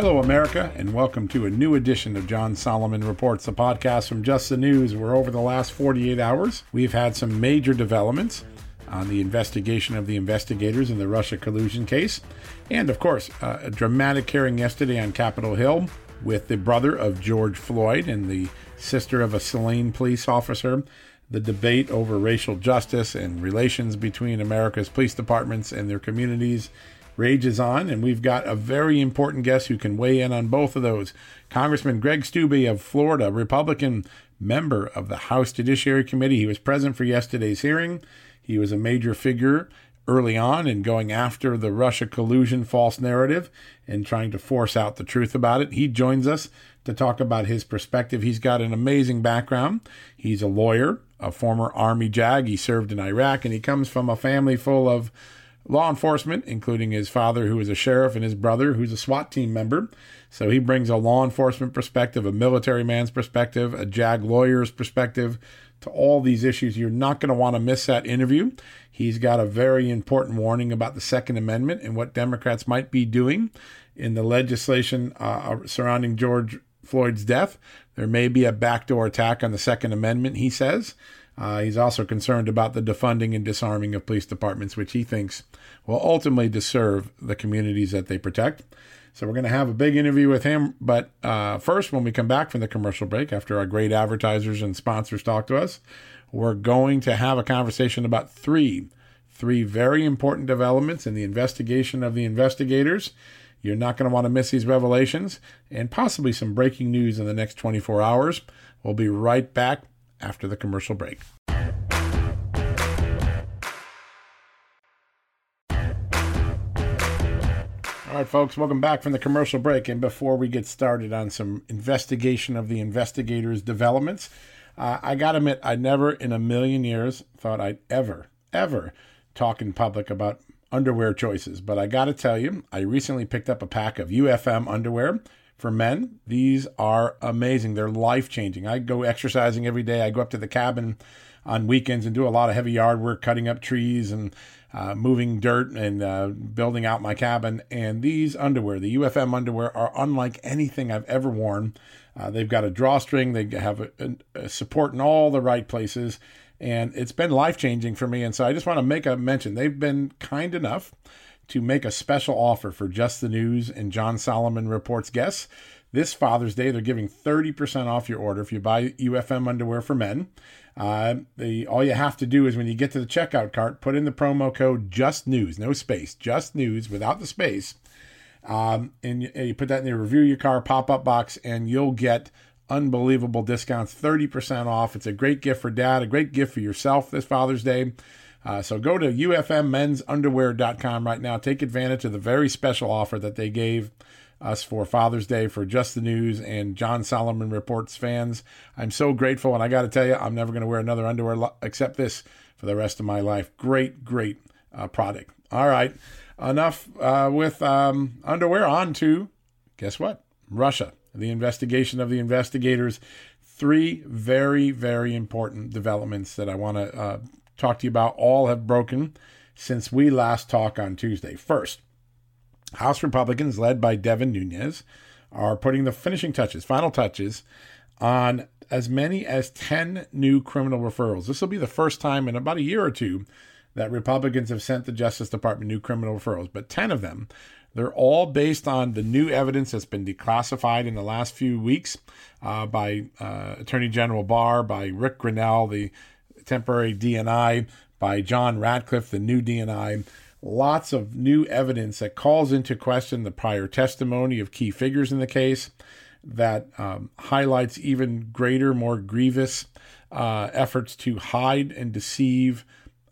Hello, America, and welcome to a new edition of John Solomon Reports, the podcast from Just the News, where over the last 48 hours, we've had some major developments on the investigation of the investigators in the Russia collusion case. And of course, uh, a dramatic hearing yesterday on Capitol Hill with the brother of George Floyd and the sister of a slain police officer. The debate over racial justice and relations between America's police departments and their communities rages on, and we've got a very important guest who can weigh in on both of those. Congressman Greg Steube of Florida, Republican member of the House Judiciary Committee. He was present for yesterday's hearing. He was a major figure early on in going after the Russia collusion false narrative and trying to force out the truth about it. He joins us to talk about his perspective. He's got an amazing background. He's a lawyer, a former Army JAG. He served in Iraq, and he comes from a family full of law enforcement, including his father, who is a sheriff, and his brother, who's a SWAT team member. So he brings a law enforcement perspective, a military man's perspective, a JAG lawyer's perspective to all these issues. You're not going to want to miss that interview. He's got a very important warning about the Second Amendment and what Democrats might be doing in the legislation uh, surrounding George Floyd's death. There may be a backdoor attack on the Second Amendment, he says. Uh, he's also concerned about the defunding and disarming of police departments, which he thinks will ultimately disserve the communities that they protect. So we're going to have a big interview with him. But uh, first, when we come back from the commercial break, after our great advertisers and sponsors talk to us, we're going to have a conversation about three, three very important developments in the investigation of the investigators. You're not going to want to miss these revelations and possibly some breaking news in the next 24 hours. We'll be right back after the commercial break. All right, folks, welcome back from the commercial break. And before we get started on some investigation of the investigators' developments, uh, I got to admit, I never in a million years thought I'd ever, ever talk in public about underwear choices. But I got to tell you, I recently picked up a pack of UFM underwear for men. These are amazing. They're life changing. I go exercising every day. I go up to the cabin on weekends and do a lot of heavy yard work, cutting up trees and uh, moving dirt and uh, building out my cabin. And these underwear, the UFM underwear, are unlike anything I've ever worn. Uh, they've got a drawstring, they have a, a support in all the right places, and it's been life changing for me. And so I just want to make a mention. They've been kind enough to make a special offer for Just the News and John Solomon Reports guests. This Father's Day, they're giving 30% off your order if you buy UFM underwear for men. Uh, the all you have to do is when you get to the checkout cart, put in the promo code Just News, no space, Just News without the space, um, and you, you put that in the review your car pop up box, and you'll get unbelievable discounts, thirty percent off. It's a great gift for dad, a great gift for yourself this Father's Day. Uh, so go to ufmmmensunderwear.com right now. Take advantage of the very special offer that they gave us for Father's Day for Just the News and John Solomon Reports fans. I'm so grateful, and I got to tell you, I'm never going to wear another underwear lo- except this for the rest of my life. Great, great uh, product. All right, enough uh, with um, underwear. On to guess what? Russia. The investigation of the investigators. Three very, very important developments that I want to uh, talk to you about. All have broken since we last talked on Tuesday. First, House Republicans, led by Devin Nunes, are putting the finishing touches, final touches, on as many as 10 new criminal referrals. This will be the first time in about a year or two that Republicans have sent the Justice Department new criminal referrals, but 10 of them. They're all based on the new evidence that's been declassified in the last few weeks uh, by uh, Attorney General Barr, by Rick Grenell, the temporary DNI, by John Ratcliffe, the new DNI. Lots of new evidence that calls into question the prior testimony of key figures in the case, that um, highlights even greater, more grievous uh, efforts to hide and deceive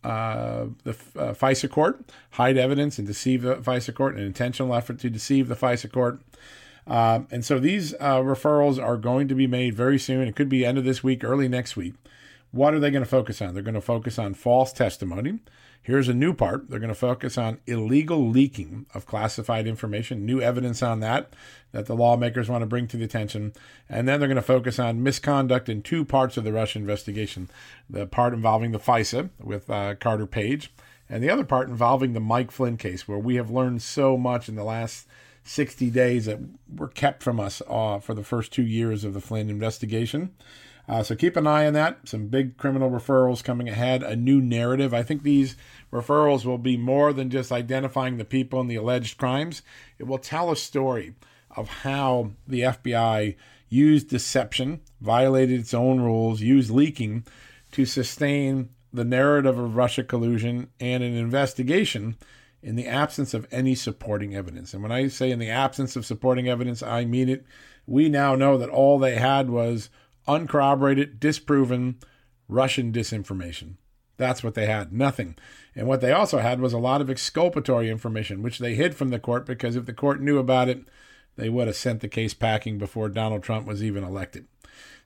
uh, the uh, FISA court, hide evidence and deceive the FISA court, an intentional effort to deceive the FISA court. Uh, and so these uh, referrals are going to be made very soon. It could be end of this week, early next week. What are they going to focus on? They're going to focus on false testimony. Here's a new part. They're going to focus on illegal leaking of classified information, new evidence on that that the lawmakers want to bring to the attention. And then they're going to focus on misconduct in two parts of the Russia investigation the part involving the FISA with uh, Carter Page, and the other part involving the Mike Flynn case, where we have learned so much in the last 60 days that were kept from us uh, for the first two years of the Flynn investigation. Uh, so keep an eye on that. Some big criminal referrals coming ahead, a new narrative. I think these referrals will be more than just identifying the people and the alleged crimes. It will tell a story of how the FBI used deception, violated its own rules, used leaking to sustain the narrative of Russia collusion and an investigation in the absence of any supporting evidence. And when I say in the absence of supporting evidence, I mean it. We now know that all they had was uncorroborated, disproven Russian disinformation. That's what they had, nothing. And what they also had was a lot of exculpatory information, which they hid from the court because if the court knew about it, they would have sent the case packing before Donald Trump was even elected.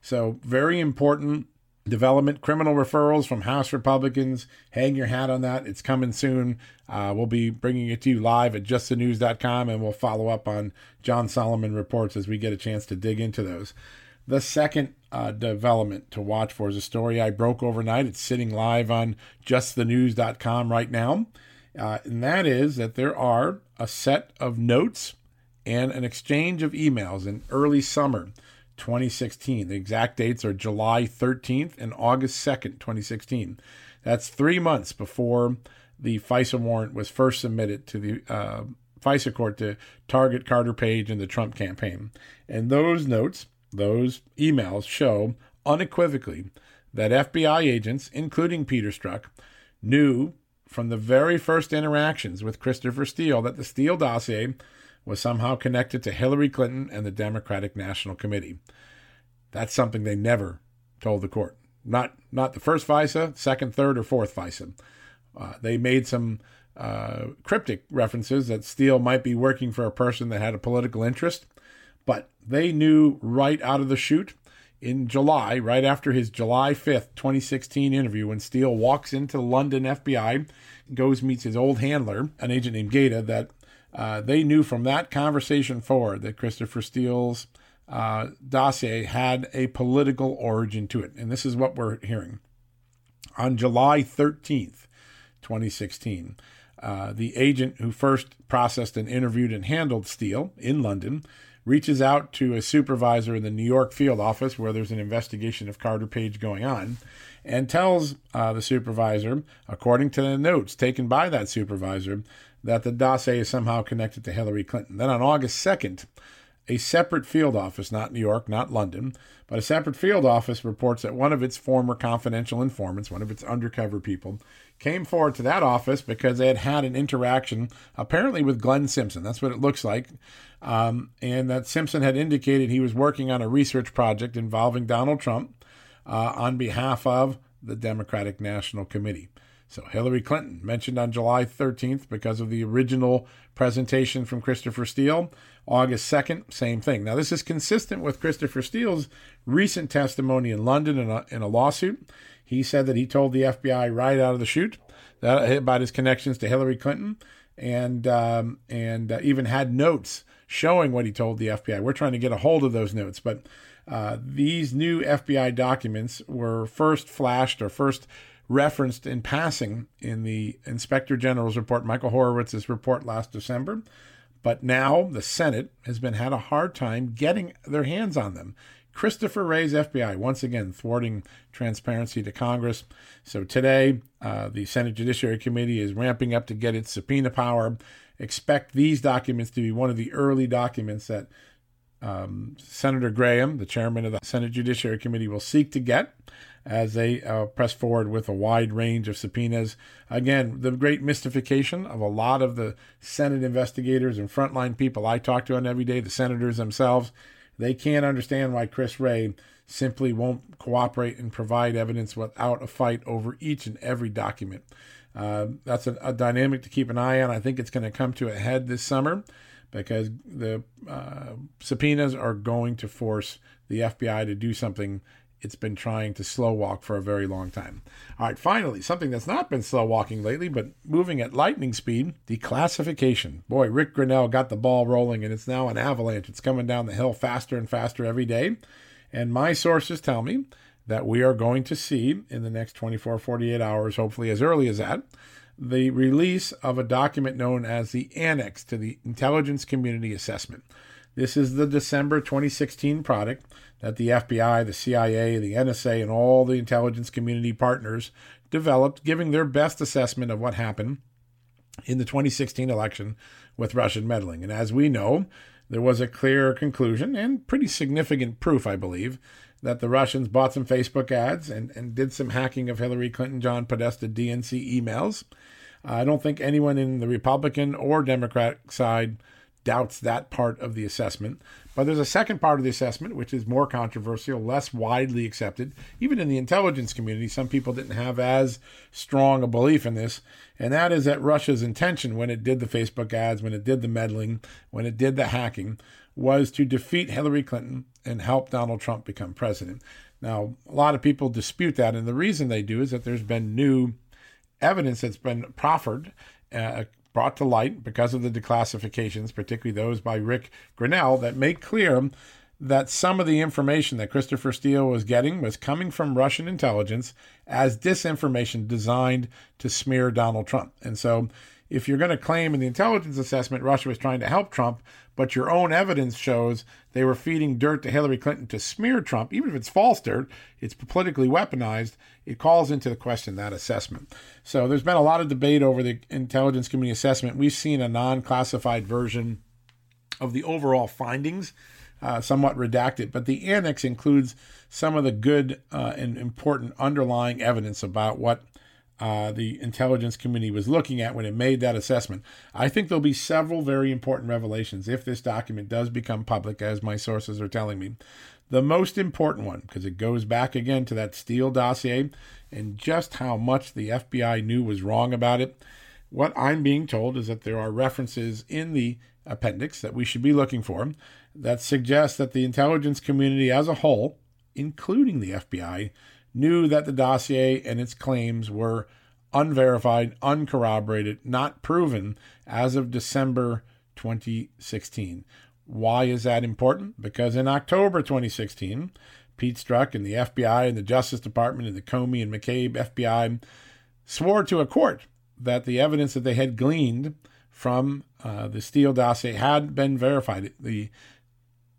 So, very important development. Criminal referrals from House Republicans. Hang your hat on that. It's coming soon. Uh, we'll be bringing it to you live at justthenews.com and we'll follow up on John Solomon reports as we get a chance to dig into those. The second uh, development to watch for is a story I broke overnight. It's sitting live on justthenews.com right now. Uh, and that is that there are a set of notes and an exchange of emails in early summer 2016. The exact dates are July 13th and August 2nd, 2016. That's three months before the FISA warrant was first submitted to the uh, FISA court to target Carter Page and the Trump campaign. And those notes those emails show unequivocally that FBI agents, including Peter Strzok, knew from the very first interactions with Christopher Steele that the Steele dossier was somehow connected to Hillary Clinton and the Democratic National Committee. That's something they never told the court. Not not the first FISA, second, third, or fourth FISA. Uh, they made some uh, cryptic references that Steele might be working for a person that had a political interest but they knew right out of the chute in July, right after his July 5th, 2016 interview, when Steele walks into London FBI, goes meets his old handler, an agent named Gaeta, that uh, they knew from that conversation forward that Christopher Steele's uh, dossier had a political origin to it. And this is what we're hearing. On July 13th, 2016, uh, the agent who first processed and interviewed and handled Steele in London reaches out to a supervisor in the New York field office where there's an investigation of Carter Page going on and tells uh, the supervisor, according to the notes taken by that supervisor, that the dossier is somehow connected to Hillary Clinton. Then on August 2nd, a separate field office, not New York, not London, but a separate field office reports that one of its former confidential informants, one of its undercover people, came forward to that office because they had had an interaction, apparently with Glenn Simpson. That's what it looks like. Um, and that Simpson had indicated he was working on a research project involving Donald Trump uh, on behalf of the Democratic National Committee. So Hillary Clinton mentioned on July 13th because of the original presentation from Christopher Steele. August 2nd, same thing. Now, this is consistent with Christopher Steele's recent testimony in London in a, in a lawsuit. He said that he told the FBI right out of the chute that about his connections to Hillary Clinton, and um, and uh, even had notes showing what he told the FBI. We're trying to get a hold of those notes, but uh, these new FBI documents were first flashed or first referenced in passing in the Inspector General's report, Michael Horowitz's report last December. But now the Senate has been had a hard time getting their hands on them. Christopher Wray's FBI, once again, thwarting transparency to Congress. So today, uh, the Senate Judiciary Committee is ramping up to get its subpoena power. Expect these documents to be one of the early documents that um, Senator Graham, the chairman of the Senate Judiciary Committee, will seek to get as they uh, press forward with a wide range of subpoenas. Again, the great mystification of a lot of the Senate investigators and frontline people I talk to on every day, the senators themselves, they can't understand why Chris Wray simply won't cooperate and provide evidence without a fight over each and every document. Uh, that's a, a, dynamic to keep an eye on. I think it's going to come to a head this summer because the uh, subpoenas are going to force the FBI to do something it's been trying to slow walk for a very long time. All right, finally, something that's not been slow walking lately, but moving at lightning speed declassification. Boy, Rick Grenell got the ball rolling, and it's now an avalanche. It's coming down the hill faster and faster every day. And my sources tell me that we are going to see in the next 24, 48 hours, hopefully as early as that, the release of a document known as the Annex to the Intelligence Community Assessment. This is the December 2016 product that the FBI, the CIA, the NSA, and all the intelligence community partners developed, giving their best assessment of what happened in the 2016 election with Russian meddling. And as we know, there was a clear conclusion and pretty significant proof, I believe, that the Russians bought some Facebook ads and, and did some hacking of Hillary Clinton, John Podesta DNC emails. I don't think anyone in the Republican or Democratic side doubts that part of the assessment. But there's a second part of the assessment, which is more controversial, less widely accepted. Even in the intelligence community, some people didn't have as strong a belief in this. And that is that Russia's intention when it did the Facebook ads, when it did the meddling, when it did the hacking, was to defeat Hillary Clinton and help Donald Trump become president. Now, a lot of people dispute that. And the reason they do is that there's been new evidence that's been proffered. Uh, brought to light because of the declassifications, particularly those by Rick Grenell, that make clear that some of the information that Christopher Steele was getting was coming from Russian intelligence as disinformation designed to smear Donald Trump. And so, if you're going to claim in the intelligence assessment Russia was trying to help Trump, but your own evidence shows they were feeding dirt to Hillary Clinton to smear Trump, even if it's false dirt, it's politically weaponized, it calls into the question that assessment. So there's been a lot of debate over the intelligence community assessment. We've seen a non classified version of the overall findings. Uh, somewhat redacted, but the annex includes some of the good uh, and important underlying evidence about what uh, the intelligence community was looking at when it made that assessment. I think there'll be several very important revelations if this document does become public, as my sources are telling me. The most important one, because it goes back again to that Steele dossier and just how much the FBI knew was wrong about it. What I'm being told is that there are references in the appendix that we should be looking for that suggest that the intelligence community as a whole, including the FBI, knew that the dossier and its claims were unverified, uncorroborated, not proven as of December 2016. Why is that important? Because in October 2016, Pete Strzok and the FBI and the Justice Department and the Comey and McCabe FBI swore to a court that the evidence that they had gleaned from uh, the Steele dossier had been verified. The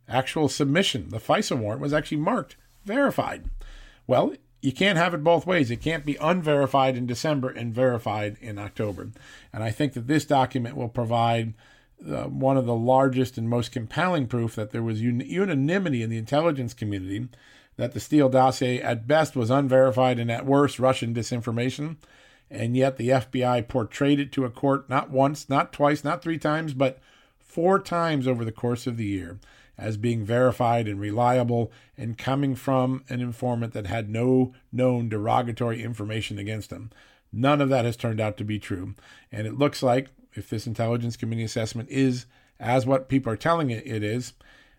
actual submission, the FISA warrant, was actually marked verified. Well, you can't have it both ways. It can't be unverified in December and verified in October. And I think that this document will provide uh, one of the largest and most compelling proof that there was un- unanimity in the intelligence community that the Steele dossier at best was unverified and at worst Russian disinformation. And yet the FBI portrayed it to a court not once, not twice, not three times, but four times over the course of the year as being verified and reliable and coming from an informant that had no known derogatory information against him. None of that has turned out to be true. And it looks like, if this intelligence community assessment is as what people are telling it it is,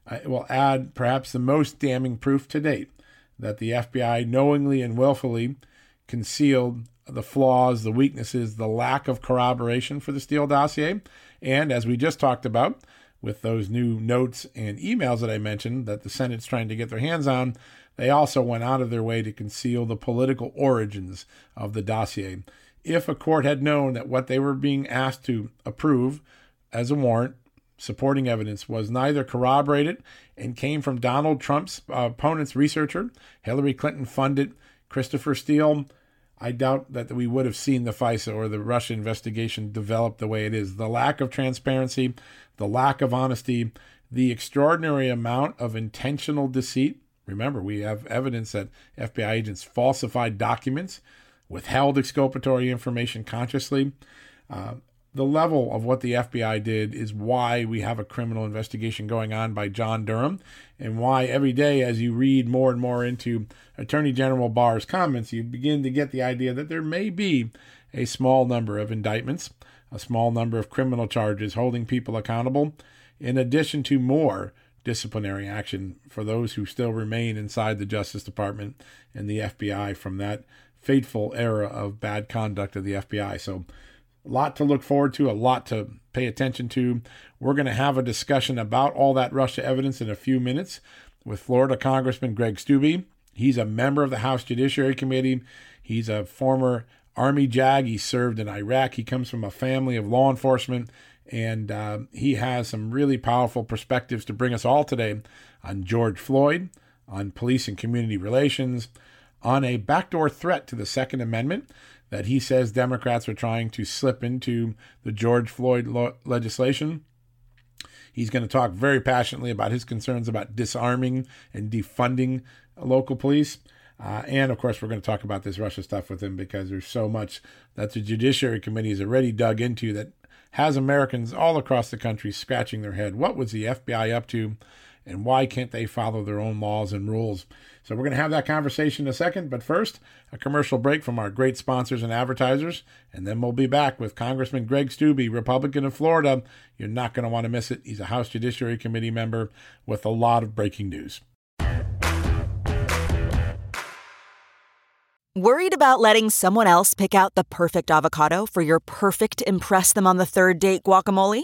uh, it will add perhaps the most damning proof to date that the FBI knowingly and willfully concealed the flaws, the weaknesses, the lack of corroboration for the Steele dossier. And as we just talked about, with those new notes and emails that I mentioned that the Senate's trying to get their hands on, they also went out of their way to conceal the political origins of the dossier. If a court had known that what they were being asked to approve as a warrant supporting evidence was neither corroborated and came from Donald Trump's uh, opponent's researcher. Hillary Clinton funded Christopher Steele. I doubt that we would have seen the FISA or the Russia investigation develop the way it is. The lack of transparency, the lack of honesty, the extraordinary amount of intentional deceit. Remember, we have evidence that FBI agents falsified documents, withheld exculpatory information consciously. Uh, the level of what the FBI did is why we have a criminal investigation going on by John Durham, and why every day, as you read more and more into Attorney General Barr's comments, you begin to get the idea that there may be a small number of indictments, a small number of criminal charges holding people accountable, in addition to more disciplinary action for those who still remain inside the Justice Department and the FBI from that fateful era of bad conduct of the FBI. So, a lot to look forward to, a lot to pay attention to. We're going to have a discussion about all that Russia evidence in a few minutes with Florida Congressman Greg Steube. He's a member of the House Judiciary Committee. He's a former Army JAG. He served in Iraq. He comes from a family of law enforcement, and uh, he has some really powerful perspectives to bring us all today on George Floyd, on police and community relations, on a backdoor threat to the Second Amendment that he says Democrats are trying to slip into the George Floyd lo- legislation. He's going to talk very passionately about his concerns about disarming and defunding local police. Uh, and of course, we're going to talk about this Russia stuff with him because there's so much that the Judiciary Committee has already dug into that has Americans all across the country scratching their head. What was the FBI up to? And why can't they follow their own laws and rules? So we're going to have that conversation in a second. But first, a commercial break from our great sponsors and advertisers. And then we'll be back with Congressman Greg Steube, Republican of Florida. You're not going to want to miss it. He's a House Judiciary Committee member with a lot of breaking news. Worried about letting someone else pick out the perfect avocado for your perfect Impress Them on the Third Date guacamole?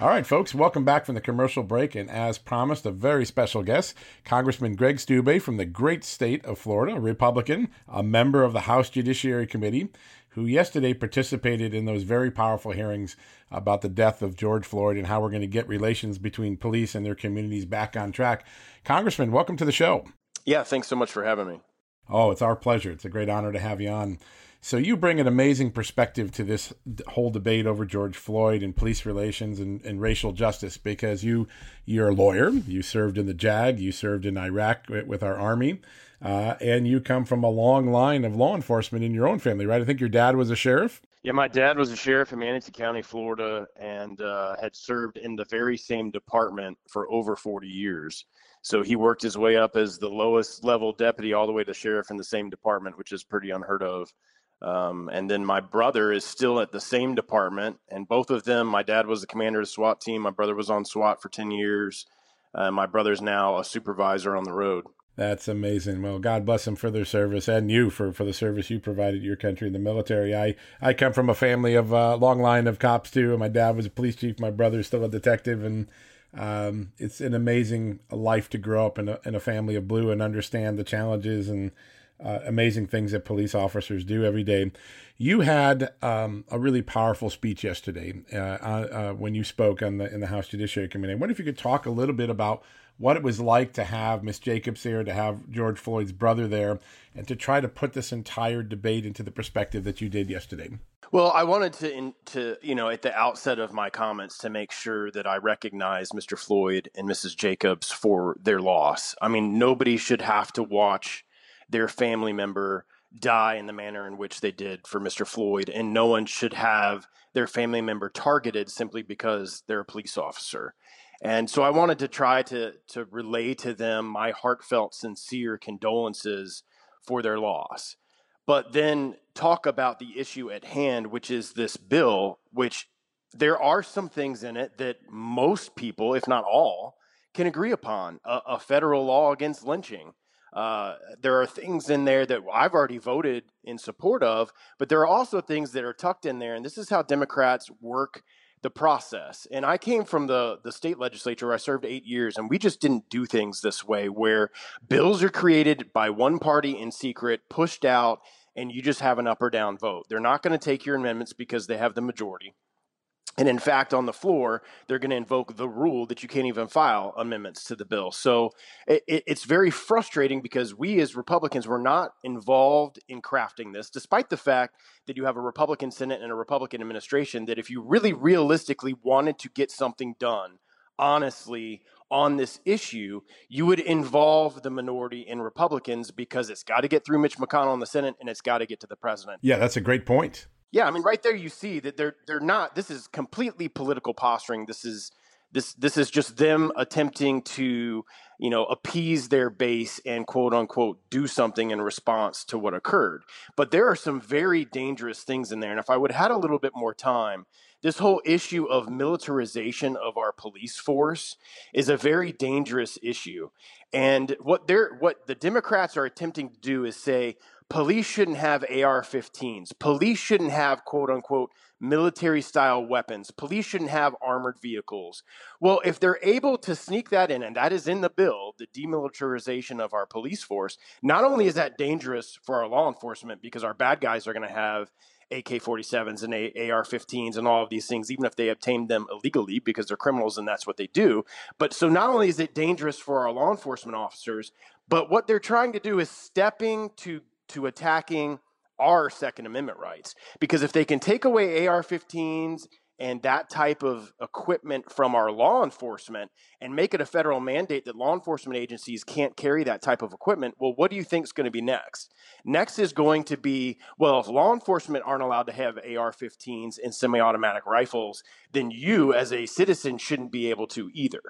All right, folks, welcome back from the commercial break. And as promised, a very special guest, Congressman Greg Steube from the great state of Florida, a Republican, a member of the House Judiciary Committee, who yesterday participated in those very powerful hearings about the death of George Floyd and how we're going to get relations between police and their communities back on track. Congressman, welcome to the show. Yeah, thanks so much for having me. Oh, it's our pleasure. It's a great honor to have you on. So you bring an amazing perspective to this whole debate over George Floyd and police relations and, and racial justice because you you're a lawyer. You served in the JAG. You served in Iraq with our army, uh, and you come from a long line of law enforcement in your own family, right? I think your dad was a sheriff. Yeah, my dad was a sheriff in Manatee County, Florida, and uh, had served in the very same department for over 40 years. So he worked his way up as the lowest level deputy all the way to sheriff in the same department, which is pretty unheard of. Um, and then my brother is still at the same department, and both of them, my dad was the commander of the SWAT team. My brother was on SWAT for 10 years. Uh, my brother's now a supervisor on the road. That's amazing. Well, God bless them for their service and you for, for the service you provided your country in the military. I, I come from a family of a uh, long line of cops too. My dad was a police chief. My brother's still a detective. And um, it's an amazing life to grow up in a, in a family of blue and understand the challenges and uh, amazing things that police officers do every day. You had um, a really powerful speech yesterday uh, uh, when you spoke on the in the House Judiciary Committee. I wonder if you could talk a little bit about what it was like to have Miss Jacobs here, to have George Floyd's brother there, and to try to put this entire debate into the perspective that you did yesterday. Well, I wanted to, in, to you know, at the outset of my comments, to make sure that I recognize Mr. Floyd and Mrs. Jacobs for their loss. I mean, nobody should have to watch their family member die in the manner in which they did for Mr. Floyd, and no one should have their family member targeted simply because they're a police officer. And so I wanted to try to to relay to them my heartfelt, sincere condolences for their loss. but then talk about the issue at hand, which is this bill, which there are some things in it that most people, if not all, can agree upon. A, a federal law against lynching. Uh, there are things in there that I've already voted in support of, but there are also things that are tucked in there. And this is how Democrats work the process. And I came from the the state legislature. I served eight years, and we just didn't do things this way, where bills are created by one party in secret, pushed out, and you just have an up or down vote. They're not going to take your amendments because they have the majority. And in fact, on the floor, they're going to invoke the rule that you can't even file amendments to the bill. So it, it's very frustrating because we as Republicans were not involved in crafting this, despite the fact that you have a Republican Senate and a Republican administration. That if you really realistically wanted to get something done, honestly, on this issue, you would involve the minority in Republicans because it's got to get through Mitch McConnell in the Senate and it's got to get to the president. Yeah, that's a great point. Yeah, I mean, right there you see that they're they're not. This is completely political posturing. This is this this is just them attempting to you know appease their base and quote unquote do something in response to what occurred. But there are some very dangerous things in there, and if I would have had a little bit more time, this whole issue of militarization of our police force is a very dangerous issue. And what they're what the Democrats are attempting to do is say police shouldn't have AR 15s. Police shouldn't have quote unquote military style weapons. Police shouldn't have armored vehicles. Well, if they're able to sneak that in, and that is in the bill, the demilitarization of our police force, not only is that dangerous for our law enforcement because our bad guys are going to have AK 47s and AR 15s and all of these things, even if they obtained them illegally because they're criminals and that's what they do. But so not only is it dangerous for our law enforcement officers, but what they're trying to do is stepping to to attacking our Second Amendment rights. Because if they can take away AR 15s and that type of equipment from our law enforcement and make it a federal mandate that law enforcement agencies can't carry that type of equipment, well, what do you think is going to be next? Next is going to be well, if law enforcement aren't allowed to have AR 15s and semi automatic rifles, then you as a citizen shouldn't be able to either.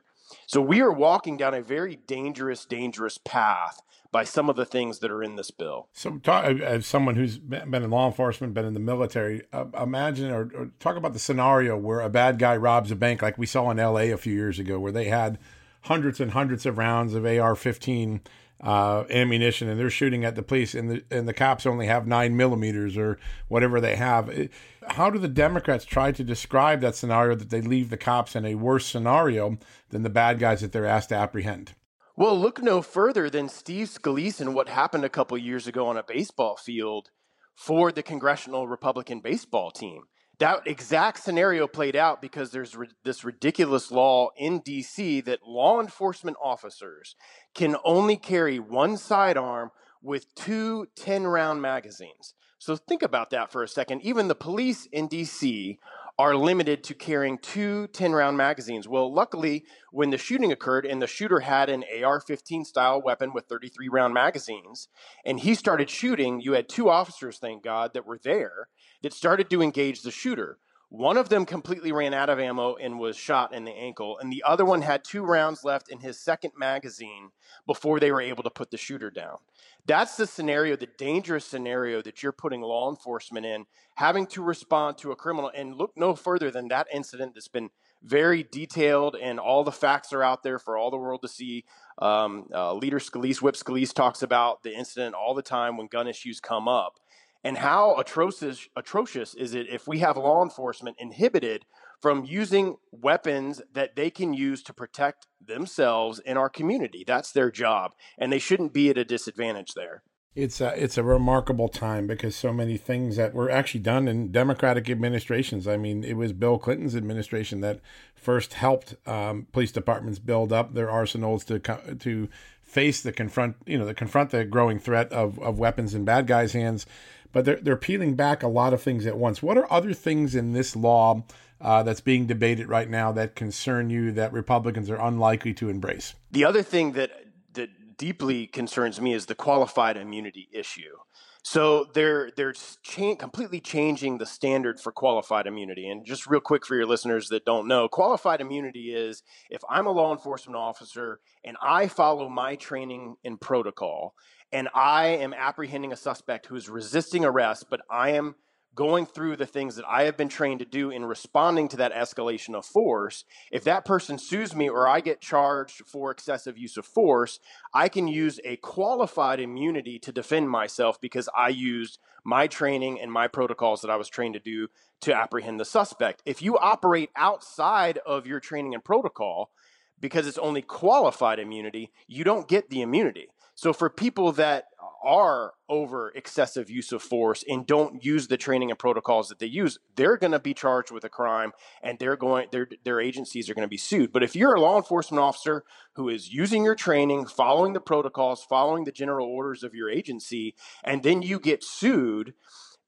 So we are walking down a very dangerous, dangerous path by some of the things that are in this bill. So, talk, as someone who's been in law enforcement, been in the military, uh, imagine or, or, talk about the scenario where a bad guy robs a bank, like we saw in L.A. a few years ago, where they had hundreds and hundreds of rounds of AR-15 uh, ammunition, and they're shooting at the police, and the and the cops only have nine millimeters or whatever they have. How do the Democrats try to describe that scenario that they leave the cops in a worse scenario than the bad guys that they're asked to apprehend? Well, look no further than Steve Scalise and what happened a couple years ago on a baseball field for the congressional Republican baseball team. That exact scenario played out because there's re- this ridiculous law in DC that law enforcement officers can only carry one sidearm with two 10 round magazines. So think about that for a second. Even the police in DC are limited to carrying two 10 round magazines. Well, luckily, when the shooting occurred and the shooter had an AR 15 style weapon with 33 round magazines, and he started shooting, you had two officers, thank God, that were there that started to engage the shooter. One of them completely ran out of ammo and was shot in the ankle, and the other one had two rounds left in his second magazine before they were able to put the shooter down. That's the scenario, the dangerous scenario that you're putting law enforcement in, having to respond to a criminal. And look no further than that incident that's been very detailed, and all the facts are out there for all the world to see. Um, uh, Leader Scalise, Whip Scalise, talks about the incident all the time when gun issues come up. And how atrocious, atrocious is it if we have law enforcement inhibited from using weapons that they can use to protect themselves and our community? That's their job, and they shouldn't be at a disadvantage there. It's a, it's a remarkable time because so many things that were actually done in Democratic administrations. I mean, it was Bill Clinton's administration that first helped um, police departments build up their arsenals to to face the confront you know the confront the growing threat of, of weapons in bad guys' hands but they're, they're peeling back a lot of things at once. What are other things in this law uh, that's being debated right now that concern you that Republicans are unlikely to embrace? The other thing that that deeply concerns me is the qualified immunity issue. So they're they're cha- completely changing the standard for qualified immunity. And just real quick for your listeners that don't know, qualified immunity is if I'm a law enforcement officer and I follow my training and protocol and I am apprehending a suspect who is resisting arrest, but I am going through the things that I have been trained to do in responding to that escalation of force, if that person sues me or I get charged for excessive use of force, I can use a qualified immunity to defend myself because I used my training and my protocols that I was trained to do to apprehend the suspect. If you operate outside of your training and protocol, because it's only qualified immunity, you don't get the immunity. So for people that are over excessive use of force and don't use the training and protocols that they use, they're going to be charged with a crime and they're going their their agencies are going to be sued. But if you're a law enforcement officer who is using your training, following the protocols, following the general orders of your agency, and then you get sued,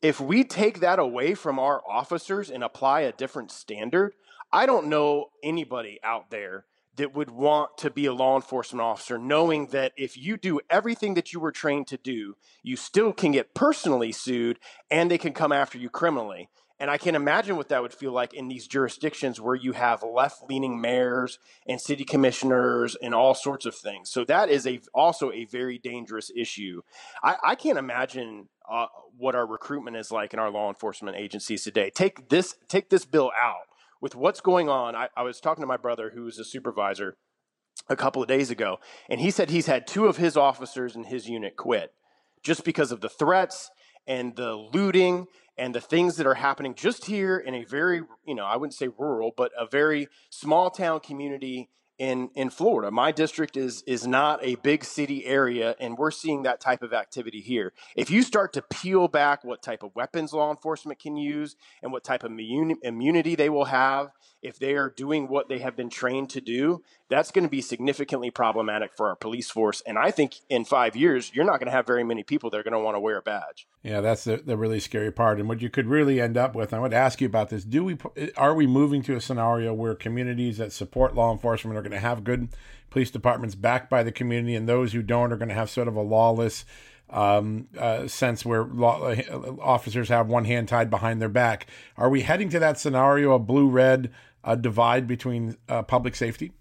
if we take that away from our officers and apply a different standard, I don't know anybody out there that would want to be a law enforcement officer, knowing that if you do everything that you were trained to do, you still can get personally sued and they can come after you criminally. And I can imagine what that would feel like in these jurisdictions where you have left leaning mayors and city commissioners and all sorts of things. So that is a, also a very dangerous issue. I, I can't imagine uh, what our recruitment is like in our law enforcement agencies today. Take this, take this bill out with what's going on, I, I was talking to my brother who is a supervisor a couple of days ago, and he said he's had two of his officers in his unit quit just because of the threats and the looting and the things that are happening just here in a very, you know, I wouldn't say rural, but a very small town community in in Florida. My district is is not a big city area and we're seeing that type of activity here. If you start to peel back what type of weapons law enforcement can use and what type of immunity they will have if they are doing what they have been trained to do, that's going to be significantly problematic for our police force. And I think in five years, you're not going to have very many people that are going to want to wear a badge. Yeah, that's the, the really scary part. And what you could really end up with, I would ask you about this: Do we eh, are we moving to a scenario where communities that support law enforcement are going to have good police departments backed by the community, and those who don't are going to have sort of a lawless um, uh, sense where law, uh, officers have one hand tied behind their back. Are we heading to that scenario, a blue red uh, divide between uh, public safety?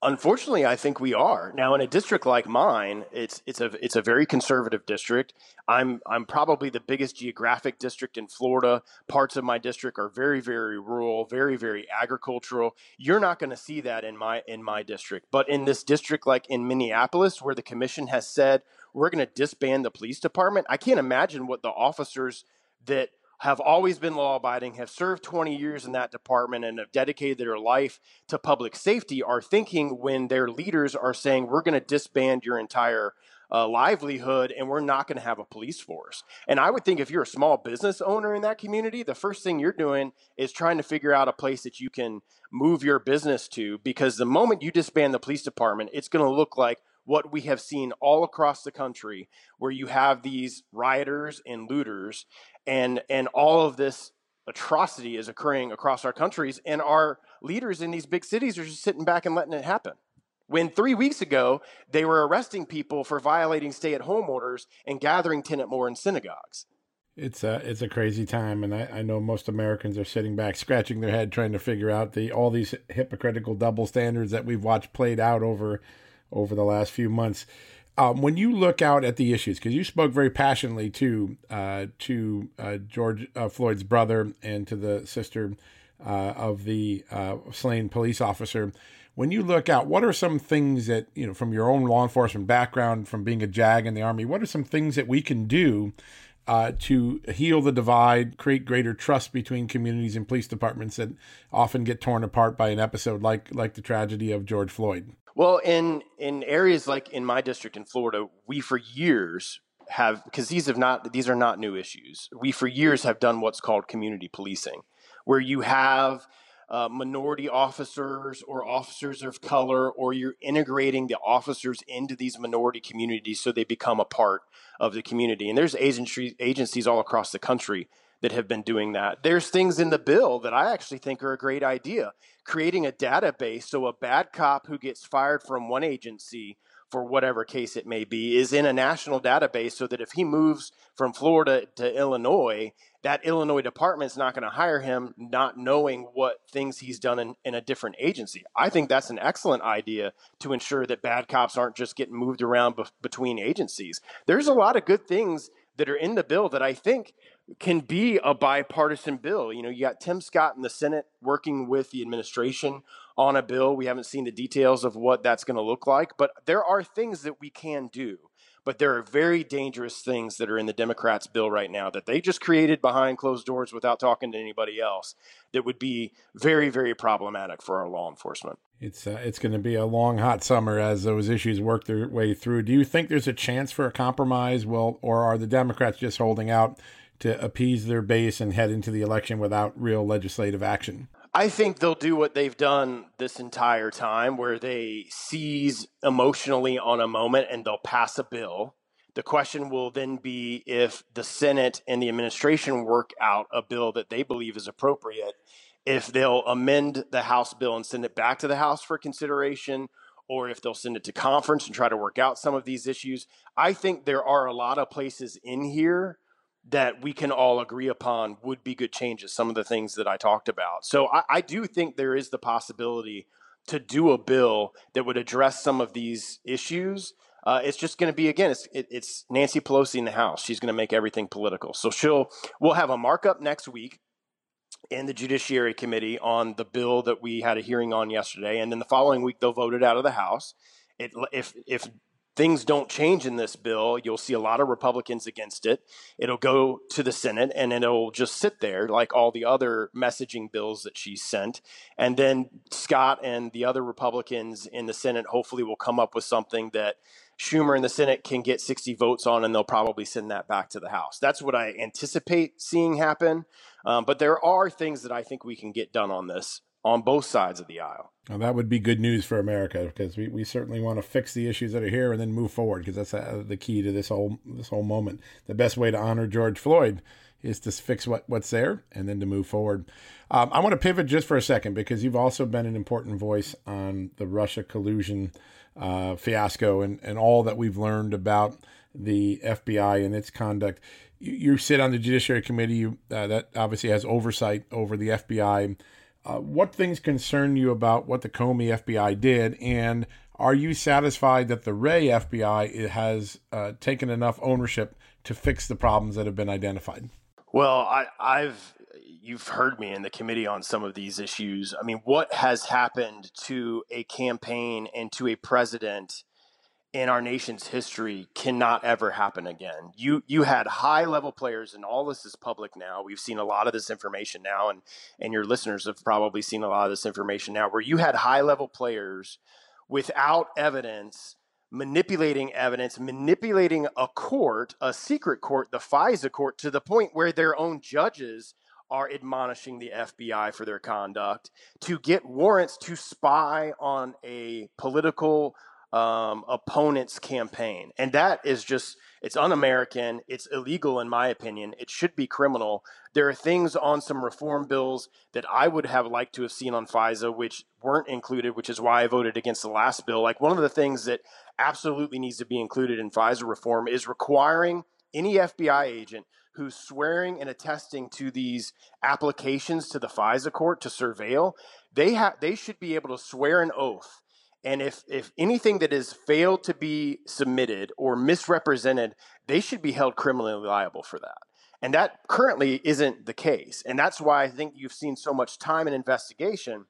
Unfortunately, I think we are now in a district like mine. It's it's a it's a very conservative district. I'm I'm probably the biggest geographic district in Florida. Parts of my district are very very rural, very very agricultural. You're not going to see that in my in my district, but in this district like in Minneapolis, where the commission has said we're going to disband the police department, I can't imagine what the officers that have always been law abiding, have served 20 years in that department, and have dedicated their life to public safety are thinking when their leaders are saying, We're going to disband your entire uh, livelihood and we're not going to have a police force. And I would think if you're a small business owner in that community, the first thing you're doing is trying to figure out a place that you can move your business to because the moment you disband the police department, it's going to look like what we have seen all across the country where you have these rioters and looters and and all of this atrocity is occurring across our countries and our leaders in these big cities are just sitting back and letting it happen. When three weeks ago they were arresting people for violating stay-at-home orders and gathering tenant more in synagogues. It's a it's a crazy time, and I, I know most Americans are sitting back, scratching their head, trying to figure out the all these hypocritical double standards that we've watched played out over over the last few months. Um, when you look out at the issues, because you spoke very passionately to uh, to uh, George uh, Floyd's brother and to the sister uh, of the uh, slain police officer, when you look out, what are some things that you know from your own law enforcement background, from being a JAG in the army, what are some things that we can do uh, to heal the divide, create greater trust between communities and police departments that often get torn apart by an episode like like the tragedy of George Floyd? Well, in in areas like in my district in Florida, we for years have because these have not these are not new issues. We for years have done what's called community policing, where you have uh, minority officers or officers of color, or you're integrating the officers into these minority communities so they become a part of the community. And there's agencies all across the country that have been doing that. There's things in the bill that I actually think are a great idea. Creating a database so a bad cop who gets fired from one agency for whatever case it may be is in a national database so that if he moves from Florida to Illinois, that Illinois department's not going to hire him not knowing what things he's done in, in a different agency. I think that's an excellent idea to ensure that bad cops aren't just getting moved around be- between agencies. There's a lot of good things that are in the bill that I think can be a bipartisan bill. You know, you got Tim Scott in the Senate working with the administration on a bill. We haven't seen the details of what that's going to look like, but there are things that we can do. But there are very dangerous things that are in the Democrats' bill right now that they just created behind closed doors without talking to anybody else that would be very, very problematic for our law enforcement. It's uh, it's going to be a long, hot summer as those issues work their way through. Do you think there's a chance for a compromise? Well, or are the Democrats just holding out to appease their base and head into the election without real legislative action? I think they'll do what they've done this entire time, where they seize emotionally on a moment and they'll pass a bill. The question will then be if the Senate and the administration work out a bill that they believe is appropriate, if they'll amend the House bill and send it back to the House for consideration, or if they'll send it to conference and try to work out some of these issues. I think there are a lot of places in here that we can all agree upon would be good changes, some of the things that I talked about. So I, I, do think there is the possibility to do a bill that would address some of these issues. Uh, it's just going to be again, it's, it, it's Nancy Pelosi in the House. She's going to make everything political. So she'll we'll have a markup next week in the Judiciary Committee on the bill that we had a hearing on yesterday, and then the following week they'll vote it out of the House. It, if if things don't change in this bill, you'll see a lot of Republicans against it. It'll go to the Senate and it'll just sit there like all the other messaging bills that she sent. And then Scott and the other Republicans in the Senate hopefully will come up with something that Schumer in the Senate can get 60 votes on, and they'll probably send that back to the House. That's what I anticipate seeing happen. Um, but there are things that I think we can get done on this on both sides of the aisle. Well, that would be good news for America because we, we certainly want to fix the issues that are here and then move forward because that's uh, the key to this whole this whole moment. The best way to honor George Floyd is to fix what, what's there and then to move forward. Um, I want to pivot just for a second because you've also been an important voice on the Russia collusion uh, fiasco and, and all that we've learned about the FBI and its conduct. You, you sit on the Judiciary Committee you, uh, that obviously has oversight over the FBI uh, what things concern you about what the Comey FBI did, and are you satisfied that the Wray FBI has uh, taken enough ownership to fix the problems that have been identified? Well, I, I've you've heard me in the committee on some of these issues. I mean, what has happened to a campaign and to a president in our nation's history cannot ever happen again. You you had high level players, and all this is public now. We've seen a lot of this information now, and and your listeners have probably seen a lot of this information now, where you had high level players without evidence manipulating evidence, manipulating a court, a secret court, the FISA court, to the point where their own judges are admonishing the FBI for their conduct to get warrants to spy on a political um, opponent's campaign. And that is just, it's un American. It's illegal, in my opinion. It should be criminal. There are things on some reform bills that I would have liked to have seen on FISA, which weren't included, which is why I voted against the last bill. Like one of the things that absolutely needs to be included in FISA reform is requiring any FBI agent who's swearing and attesting to these applications to the FISA court to surveil, they have they should be able to swear an oath and if, if anything that has failed to be submitted or misrepresented, they should be held criminally liable for that. And that currently isn't the case. And that's why I think you've seen so much time and investigation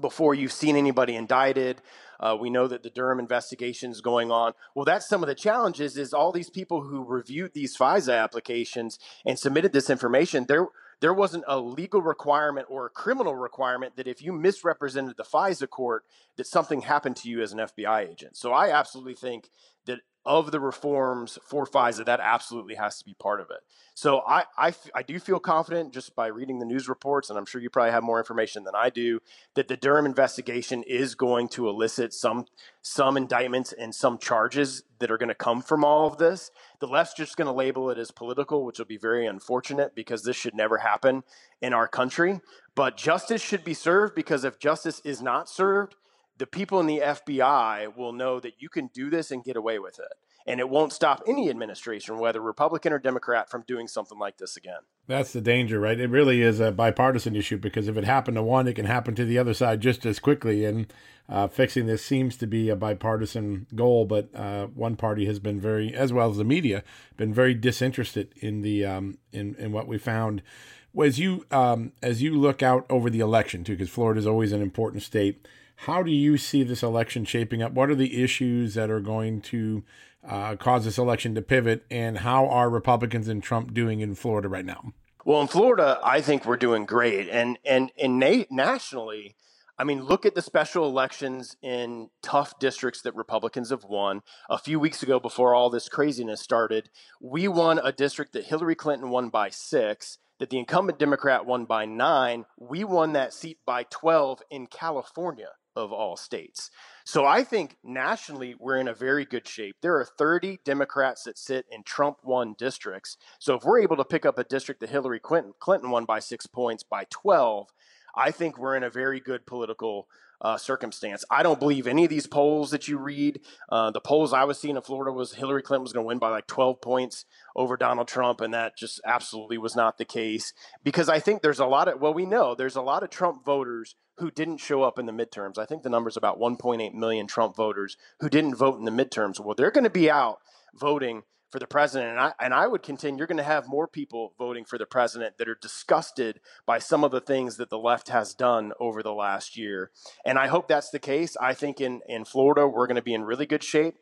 before you've seen anybody indicted. Uh, we know that the Durham investigation is going on. Well, that's some of the challenges is all these people who reviewed these FISA applications and submitted this information, they're there wasn't a legal requirement or a criminal requirement that if you misrepresented the FISA court, that something happened to you as an FBI agent. So I absolutely think that of the reforms for FISA, that absolutely has to be part of it. So I, I, I do feel confident just by reading the news reports, and I'm sure you probably have more information than I do, that the Durham investigation is going to elicit some some indictments and some charges that are going to come from all of this. The left's just going to label it as political, which will be very unfortunate because this should never happen in our country. But justice should be served because if justice is not served, the people in the FBI will know that you can do this and get away with it. And it won't stop any administration, whether Republican or Democrat, from doing something like this again. That's the danger, right? It really is a bipartisan issue because if it happened to one, it can happen to the other side just as quickly. And uh, fixing this seems to be a bipartisan goal, but uh, one party has been very, as well as the media, been very disinterested in the um, in in what we found. As you um, as you look out over the election too, because Florida is always an important state how do you see this election shaping up? What are the issues that are going to uh, cause this election to pivot? And how are Republicans and Trump doing in Florida right now? Well, in Florida, I think we're doing great, and and and na- nationally, I mean, look at the special elections in tough districts that Republicans have won. A few weeks ago, before all this craziness started, we won a district that Hillary Clinton won by six that the incumbent Democrat won by nine. We won that seat by 12 in California of all states. So I think nationally, we're in a very good shape. There are 30 Democrats that sit in Trump won districts. So if we're able to pick up a district that Hillary Clinton, Clinton won by six points by 12, I think we're in a very good political uh, circumstance. I don't believe any of these polls that you read. Uh, the polls I was seeing in Florida was Hillary Clinton was going to win by like 12 points over Donald Trump, and that just absolutely was not the case. Because I think there's a lot of, well, we know there's a lot of Trump voters who didn't show up in the midterms. I think the number's about 1.8 million Trump voters who didn't vote in the midterms. Well, they're going to be out voting for the president. And I, and I would contend you're going to have more people voting for the president that are disgusted by some of the things that the left has done over the last year. And I hope that's the case. I think in, in Florida, we're going to be in really good shape.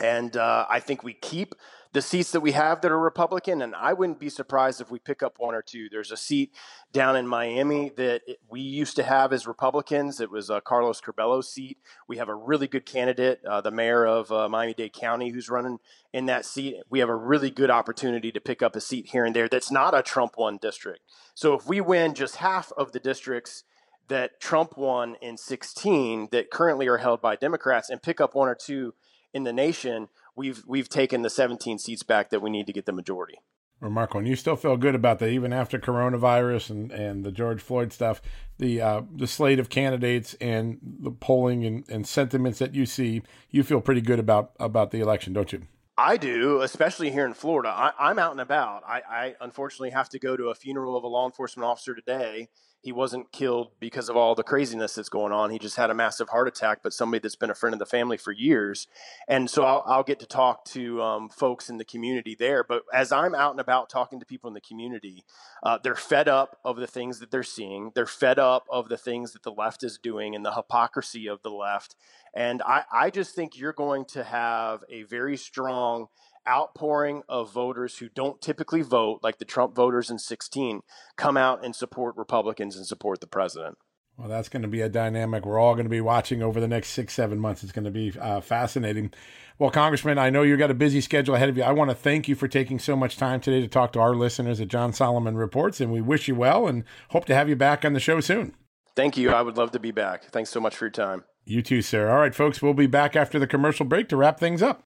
And uh, I think we keep the seats that we have that are Republican, and I wouldn't be surprised if we pick up one or two. There's a seat down in Miami that we used to have as Republicans. It was uh, Carlos Curbelo's seat. We have a really good candidate, uh, the mayor of uh, Miami Dade County, who's running in that seat. We have a really good opportunity to pick up a seat here and there that's not a Trump won district. So if we win just half of the districts that Trump won in 16 that currently are held by Democrats and pick up one or two in the nation, we've we've taken the 17 seats back that we need to get the majority. Remarkable. And you still feel good about that, even after coronavirus and, and the George Floyd stuff, the uh, the slate of candidates and the polling and, and sentiments that you see, you feel pretty good about about the election, don't you? I do, especially here in Florida. I, am out and about. I, I unfortunately have to go to a funeral of a law enforcement officer today he wasn't killed because of all the craziness that's going on. He just had a massive heart attack, but somebody that's been a friend of the family for years. And so I'll, I'll get to talk to um, folks in the community there. But as I'm out and about talking to people in the community, uh, they're fed up of the things that they're seeing. They're fed up of the things that the left is doing and the hypocrisy of the left. And I, I just think you're going to have a very strong outpouring of voters who don't typically vote, like the Trump voters in 16, come out and support Republicans and support the president. Well, that's going to be a dynamic we're all going to be watching over the next six, seven months. It's going to be uh, fascinating. Well, Congressman, I know you've got a busy schedule ahead of you. I want to thank you for taking so much time today to talk to our listeners at John Solomon Reports, and we wish you well and hope to have you back on the show soon. Thank you. I would love to be back. Thanks so much for your time. You too, sir. All right, folks, we'll be back after the commercial break to wrap things up.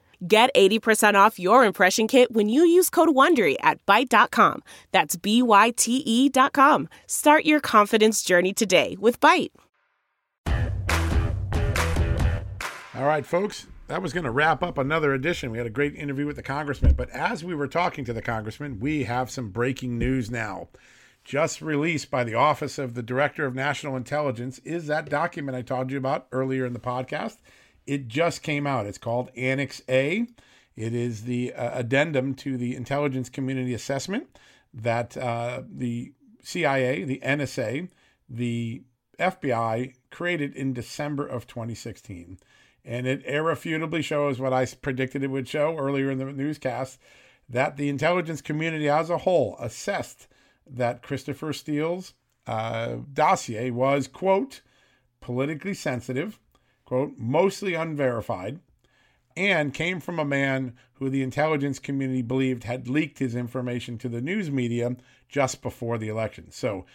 Get 80% off your impression kit when you use code WONDERY at Byte.com. That's B-Y-T-E dot com. Start your confidence journey today with Byte. All right, folks. That was going to wrap up another edition. We had a great interview with the congressman. But as we were talking to the congressman, we have some breaking news now. just released by the Office of the Director of National Intelligence is that document I told you about earlier in the podcast. It just came out. It's called Annex A. It is the uh, addendum to the Intelligence Community Assessment that uh, the CIA, the NSA, the FBI created in December of 2016. And it irrefutably shows what I predicted it would show earlier in the newscast that the intelligence community as a whole assessed that Christopher Steele's uh, dossier was, quote, politically sensitive, quote, mostly unverified, and came from a man who the intelligence community believed had leaked his information to the news media just before the election. So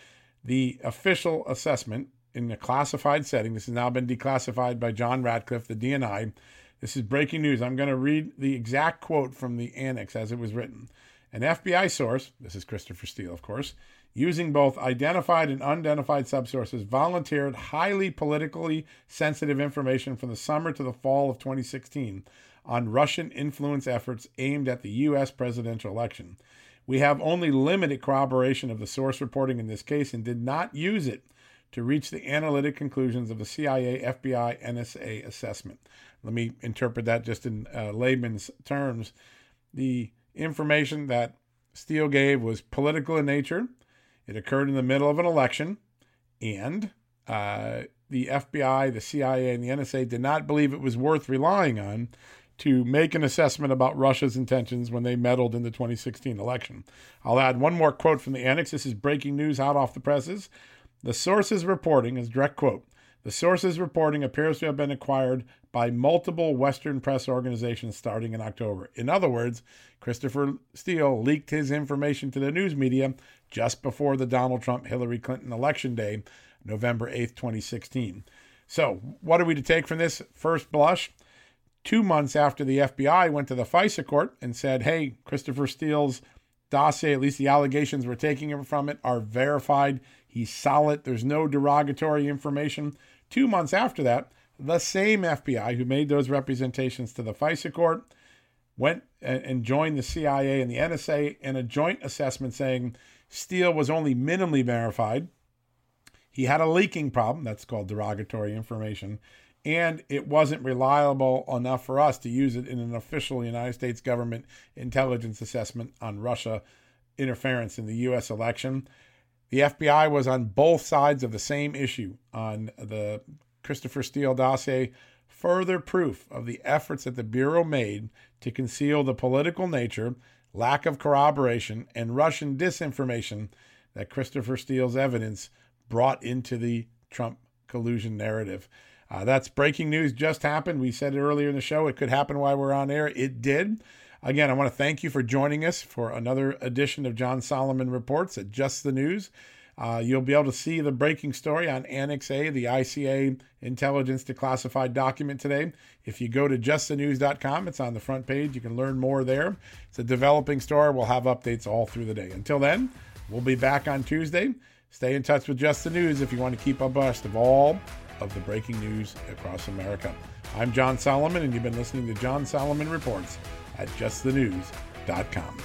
the official assessment in a classified setting, this has now been declassified by John Ratcliffe, the DNI. This is breaking news. I'm going to read the exact quote from the annex as it was written. An FBI source, this is Christopher Steele, of course, using both identified and unidentified subsources, volunteered highly politically sensitive information from the summer to the fall of 2016 on Russian influence efforts aimed at the U.S. presidential election. We have only limited corroboration of the source reporting in this case and did not use it to reach the analytic conclusions of the CIA, FBI, NSA assessment. Let me interpret that just in uh, layman's terms. The information that Steele gave was political in nature it occurred in the middle of an election, and uh, the FBI, the CIA, and the NSA did not believe it was worth relying on to make an assessment about Russia's intentions when they meddled in the 2016 election. I'll add one more quote from the annex. This is breaking news hot off the presses. The source's reporting is direct quote. The source's reporting appears to have been acquired by multiple Western press organizations starting in October. In other words, Christopher Steele leaked his information to the news media just before the Donald Trump Hillary Clinton election day, November 8th, 2016. So, what are we to take from this first blush? Two months after the FBI went to the FISA court and said, hey, Christopher Steele's dossier, at least the allegations we're taking from it, are verified. He's solid. There's no derogatory information. Two months after that, the same FBI who made those representations to the FISA court went and joined the CIA and the NSA in a joint assessment saying Steele was only minimally verified. He had a leaking problem, that's called derogatory information, and it wasn't reliable enough for us to use it in an official United States government intelligence assessment on Russia interference in the U.S. election. The FBI was on both sides of the same issue on the Christopher Steele dossier, further proof of the efforts that the Bureau made to conceal the political nature lack of corroboration, and Russian disinformation that Christopher Steele's evidence brought into the Trump collusion narrative. Uh, that's breaking news, just happened. We said it earlier in the show. It could happen while we're on air. It did. Again, I want to thank you for joining us for another edition of John Solomon Reports at Just the News. Uh, you'll be able to see the breaking story on Annex A, the ICA intelligence declassified document today. If you go to justthenews.com, it's on the front page. You can learn more there. It's a developing story. We'll have updates all through the day. Until then, we'll be back on Tuesday. Stay in touch with Just the News if you want to keep abreast of all of the breaking news across America. I'm John Solomon, and you've been listening to John Solomon Reports at justthenews.com.